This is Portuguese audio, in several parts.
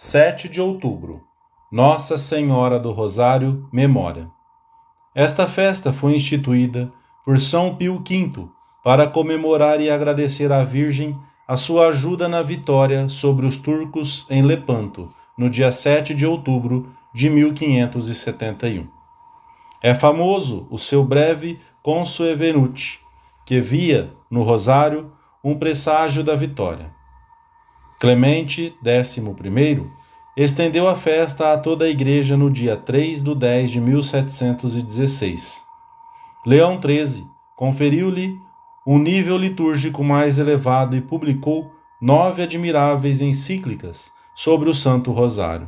7 de outubro Nossa Senhora do Rosário Memória. Esta festa foi instituída por São Pio V para comemorar e agradecer à Virgem a sua ajuda na vitória sobre os turcos em Lepanto, no dia 7 de outubro de 1571. É famoso o seu breve Consuevenuti, que via no Rosário um presságio da vitória. Clemente XI estendeu a festa a toda a Igreja no dia 3 de 10 de 1716. Leão XIII conferiu-lhe um nível litúrgico mais elevado e publicou nove admiráveis encíclicas sobre o Santo Rosário.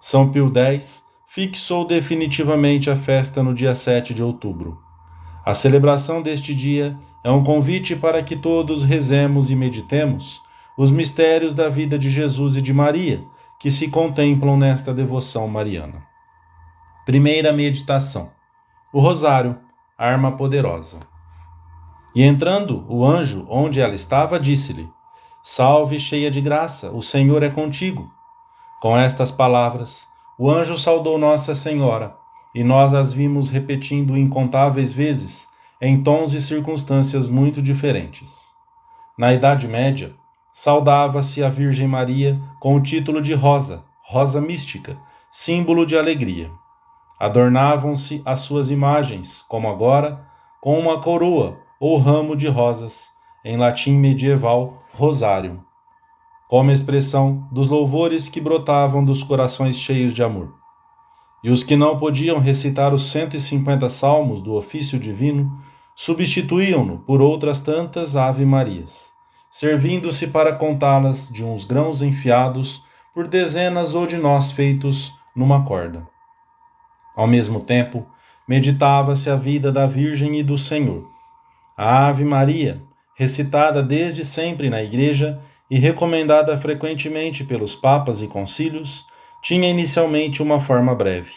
São Pio X fixou definitivamente a festa no dia 7 de outubro. A celebração deste dia é um convite para que todos rezemos e meditemos os mistérios da vida de Jesus e de Maria, que se contemplam nesta devoção mariana. Primeira meditação: o Rosário, arma poderosa. E entrando o anjo onde ela estava, disse-lhe: Salve, cheia de graça, o Senhor é contigo. Com estas palavras, o anjo saudou Nossa Senhora, e nós as vimos repetindo incontáveis vezes, em tons e circunstâncias muito diferentes. Na Idade Média, saudava-se a Virgem Maria com o título de Rosa, Rosa Mística, símbolo de alegria. Adornavam-se as suas imagens, como agora, com uma coroa ou ramo de rosas, em latim medieval, rosário, como expressão dos louvores que brotavam dos corações cheios de amor. E os que não podiam recitar os 150 salmos do ofício divino substituíam-no por outras tantas Ave-Marias servindo-se para contá-las de uns grãos enfiados por dezenas ou de nós feitos numa corda. Ao mesmo tempo, meditava-se a vida da Virgem e do Senhor. A Ave Maria, recitada desde sempre na Igreja e recomendada frequentemente pelos papas e concílios, tinha inicialmente uma forma breve.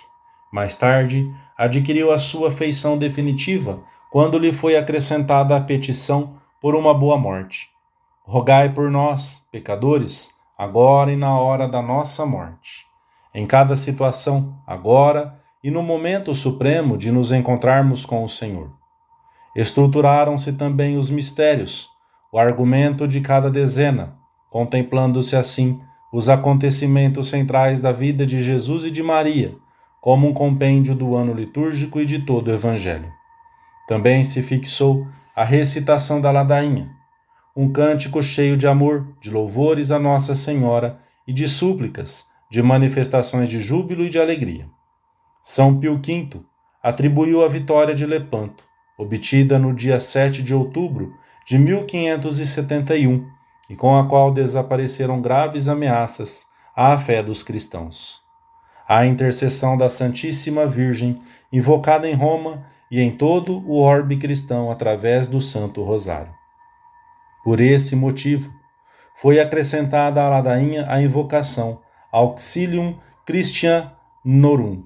Mais tarde, adquiriu a sua feição definitiva quando lhe foi acrescentada a petição por uma boa morte Rogai por nós, pecadores, agora e na hora da nossa morte. Em cada situação, agora e no momento supremo de nos encontrarmos com o Senhor. Estruturaram-se também os mistérios, o argumento de cada dezena, contemplando-se assim os acontecimentos centrais da vida de Jesus e de Maria, como um compêndio do ano litúrgico e de todo o Evangelho. Também se fixou a recitação da ladainha, um cântico cheio de amor, de louvores a Nossa Senhora e de súplicas, de manifestações de júbilo e de alegria. São Pio V atribuiu a vitória de Lepanto, obtida no dia 7 de outubro de 1571 e com a qual desapareceram graves ameaças à fé dos cristãos. A intercessão da Santíssima Virgem, invocada em Roma e em todo o orbe cristão através do Santo Rosário. Por esse motivo, foi acrescentada à ladainha a invocação Auxilium Christianorum.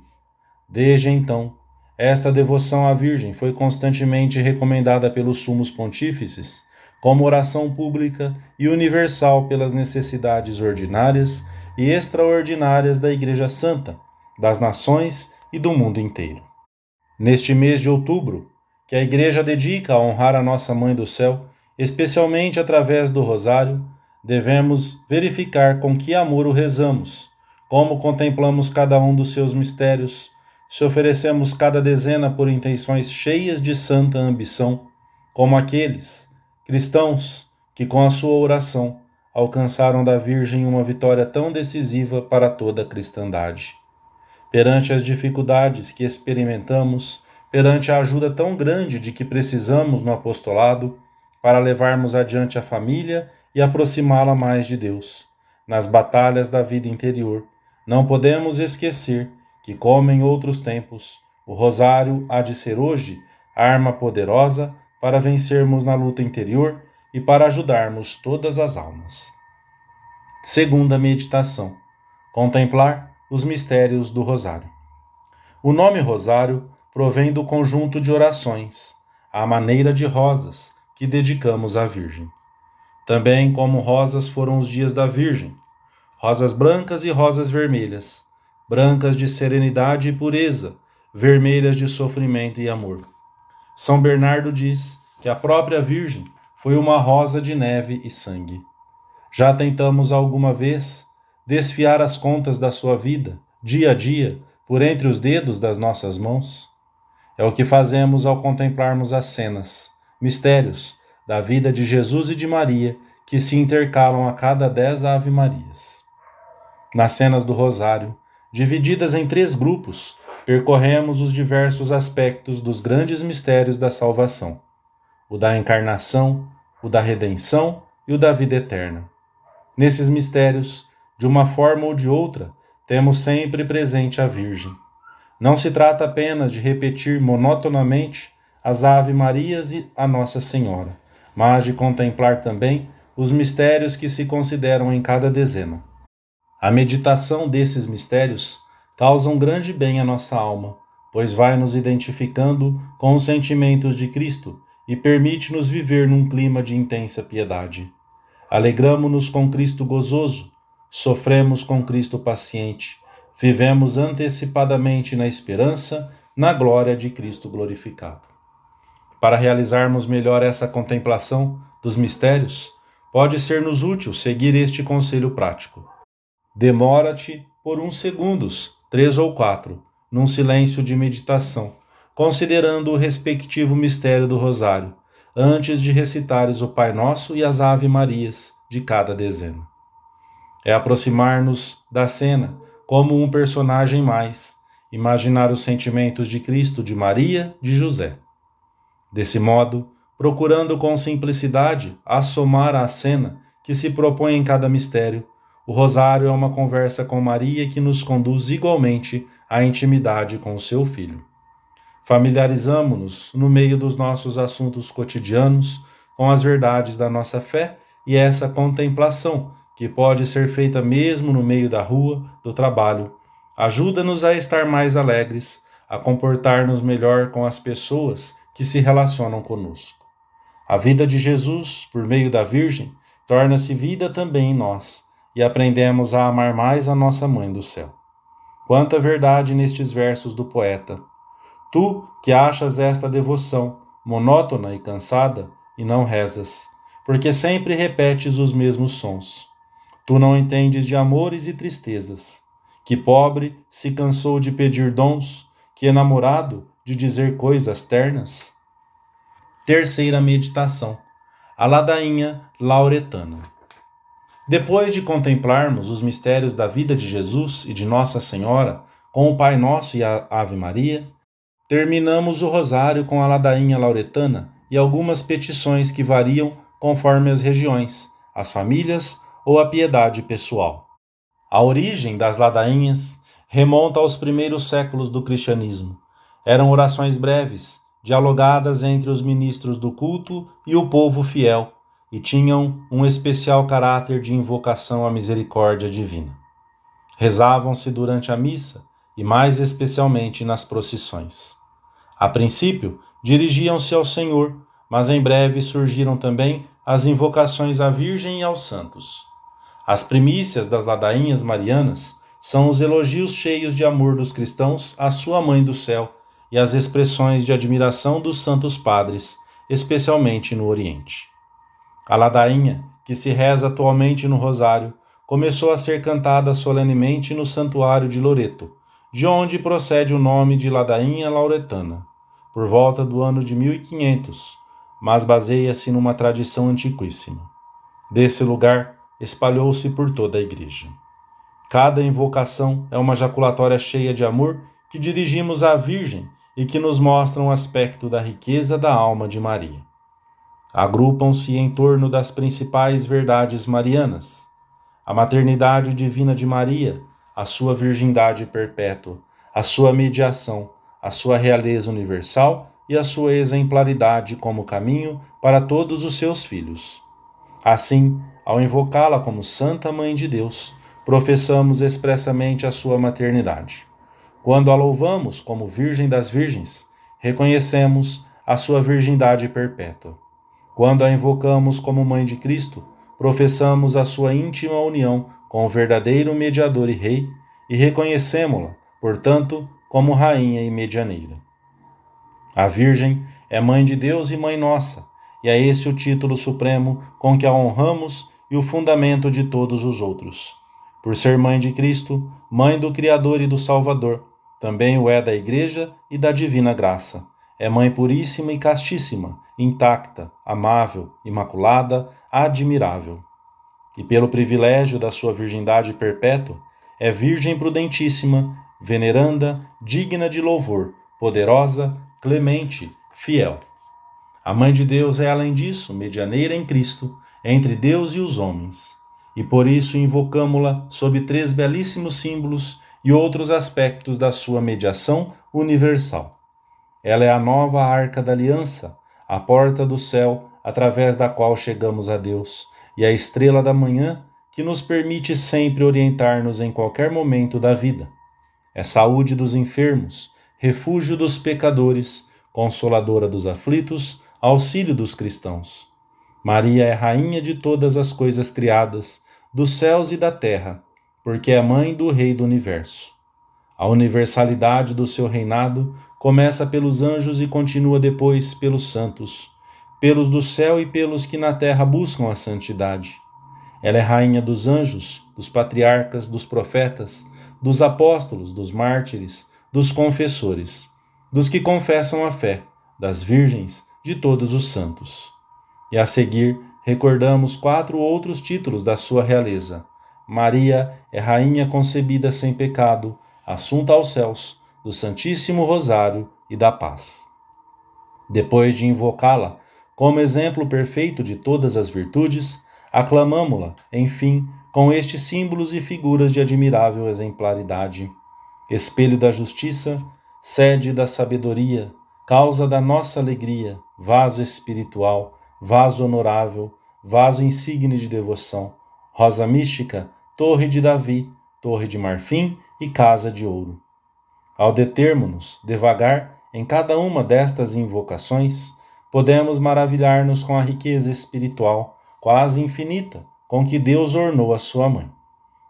Desde então, esta devoção à Virgem foi constantemente recomendada pelos sumos pontífices como oração pública e universal pelas necessidades ordinárias e extraordinárias da Igreja Santa, das nações e do mundo inteiro. Neste mês de outubro, que a Igreja dedica a honrar a Nossa Mãe do Céu, especialmente através do rosário, devemos verificar com que amor o rezamos, como contemplamos cada um dos seus mistérios, se oferecemos cada dezena por intenções cheias de santa ambição, como aqueles cristãos que, com a sua oração, alcançaram da Virgem uma vitória tão decisiva para toda a cristandade. Perante as dificuldades que experimentamos, perante a ajuda tão grande de que precisamos no apostolado, para levarmos adiante a família e aproximá-la mais de Deus. Nas batalhas da vida interior, não podemos esquecer que, como em outros tempos, o rosário há de ser hoje arma poderosa para vencermos na luta interior e para ajudarmos todas as almas. Segunda meditação: contemplar os mistérios do rosário. O nome rosário provém do conjunto de orações, à maneira de rosas, que dedicamos à Virgem. Também como rosas foram os dias da Virgem. rosas brancas e rosas vermelhas, brancas de serenidade e pureza, vermelhas de sofrimento e amor. São Bernardo diz que a própria Virgem foi uma rosa de neve e sangue. Já tentamos alguma vez desfiar as contas da sua vida, dia a dia, por entre os dedos das nossas mãos? É o que fazemos ao contemplarmos as cenas, mistérios da vida de Jesus e de Maria que se intercalam a cada dez Ave-Marias. Nas cenas do Rosário, divididas em três grupos, percorremos os diversos aspectos dos grandes mistérios da salvação: o da encarnação, o da redenção e o da vida eterna. Nesses mistérios, de uma forma ou de outra, temos sempre presente a Virgem. Não se trata apenas de repetir monotonamente as Ave-Marias e a Nossa Senhora, mas de contemplar também os mistérios que se consideram em cada dezena. A meditação desses mistérios causa um grande bem à nossa alma, pois vai nos identificando com os sentimentos de Cristo e permite-nos viver num clima de intensa piedade. Alegramo-nos com Cristo gozoso, sofremos com Cristo paciente, vivemos antecipadamente na esperança, na glória de Cristo glorificado. Para realizarmos melhor essa contemplação dos mistérios, pode ser-nos útil seguir este conselho prático. Demora-te por uns segundos, três ou quatro, num silêncio de meditação, considerando o respectivo mistério do Rosário, antes de recitares o Pai Nosso e as Ave-Marias de cada dezena. É aproximar-nos da cena como um personagem mais, imaginar os sentimentos de Cristo, de Maria, de José. Desse modo, procurando com simplicidade assomar à cena que se propõe em cada mistério, o rosário é uma conversa com Maria que nos conduz igualmente à intimidade com o seu filho. Familiarizamo-nos, no meio dos nossos assuntos cotidianos, com as verdades da nossa fé e essa contemplação, que pode ser feita mesmo no meio da rua, do trabalho, ajuda-nos a estar mais alegres, a comportar-nos melhor com as pessoas que se relacionam conosco. A vida de Jesus, por meio da Virgem, torna-se vida também em nós e aprendemos a amar mais a nossa Mãe do céu. Quanta verdade nestes versos do poeta! Tu que achas esta devoção monótona e cansada e não rezas, porque sempre repetes os mesmos sons. Tu não entendes de amores e tristezas. Que pobre se cansou de pedir dons, que enamorado de dizer coisas ternas. Terceira meditação. A ladainha lauretana. Depois de contemplarmos os mistérios da vida de Jesus e de Nossa Senhora, com o Pai Nosso e a Ave Maria, terminamos o rosário com a ladainha lauretana e algumas petições que variam conforme as regiões, as famílias ou a piedade pessoal. A origem das ladainhas remonta aos primeiros séculos do cristianismo. Eram orações breves, dialogadas entre os ministros do culto e o povo fiel e tinham um especial caráter de invocação à misericórdia divina. Rezavam-se durante a missa e mais especialmente nas procissões. A princípio, dirigiam-se ao Senhor, mas em breve surgiram também as invocações à Virgem e aos santos. As primícias das ladainhas marianas são os elogios cheios de amor dos cristãos à sua Mãe do céu e as expressões de admiração dos santos padres, especialmente no Oriente. A ladainha, que se reza atualmente no Rosário, começou a ser cantada solenemente no Santuário de Loreto, de onde procede o nome de Ladainha Lauretana, por volta do ano de 1500, mas baseia-se numa tradição antiquíssima. Desse lugar, espalhou-se por toda a igreja. Cada invocação é uma jaculatória cheia de amor que dirigimos à Virgem e que nos mostra um aspecto da riqueza da alma de Maria agrupam-se em torno das principais verdades marianas: a maternidade divina de Maria, a sua virgindade perpétua, a sua mediação, a sua realeza universal e a sua exemplaridade como caminho para todos os seus filhos. Assim, ao invocá-la como Santa Mãe de Deus, professamos expressamente a sua maternidade. Quando a louvamos como Virgem das Virgens, reconhecemos a sua virgindade perpétua. Quando a invocamos como Mãe de Cristo, professamos a sua íntima união com o verdadeiro mediador e rei, e reconhecemo-la, portanto, como rainha e medianeira. A Virgem é mãe de Deus e mãe nossa, e é esse o título supremo com que a honramos e o fundamento de todos os outros. Por ser mãe de Cristo, mãe do Criador e do Salvador, também o é da Igreja e da Divina Graça. É mãe puríssima e castíssima, intacta, amável, imaculada, admirável. E pelo privilégio da sua virgindade perpétua, é Virgem prudentíssima, veneranda, digna de louvor, poderosa, clemente, fiel. A Mãe de Deus é, além disso, medianeira em Cristo entre Deus e os homens, e por isso invocamo-la sob três belíssimos símbolos e outros aspectos da sua mediação universal. Ela é a nova arca da aliança, a porta do céu através da qual chegamos a Deus, e a estrela da manhã que nos permite sempre orientar-nos em qualquer momento da vida. É saúde dos enfermos, refúgio dos pecadores, consoladora dos aflitos, auxílio dos cristãos. Maria é rainha de todas as coisas criadas, dos céus e da terra, porque é mãe do Rei do universo. A universalidade do seu reinado começa pelos anjos e continua depois pelos santos, pelos do céu e pelos que na terra buscam a santidade. Ela é rainha dos anjos, dos patriarcas, dos profetas, dos apóstolos, dos mártires, dos confessores, dos que confessam a fé, das virgens, de todos os santos. E a seguir, recordamos quatro outros títulos da sua realeza. Maria é rainha concebida sem pecado, assunta aos céus, do Santíssimo Rosário e da paz. Depois de invocá-la como exemplo perfeito de todas as virtudes, aclamamo-la, enfim, com estes símbolos e figuras de admirável exemplaridade. Espelho da justiça, sede da sabedoria, causa da nossa alegria, vaso espiritual, vaso honorável, vaso insigne de devoção, rosa mística, torre de Davi, torre de marfim e casa de ouro. Ao determos-nos devagar em cada uma destas invocações, podemos maravilhar-nos com a riqueza espiritual quase infinita com que Deus ornou a sua mãe.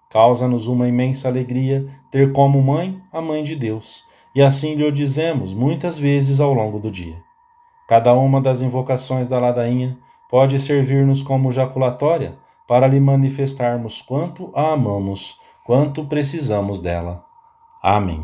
Causa-nos uma imensa alegria ter como mãe a mãe de Deus, e assim lhe o dizemos muitas vezes ao longo do dia. Cada uma das invocações da ladainha pode servir-nos como jaculatória para lhe manifestarmos quanto a amamos, quanto precisamos dela. Amém.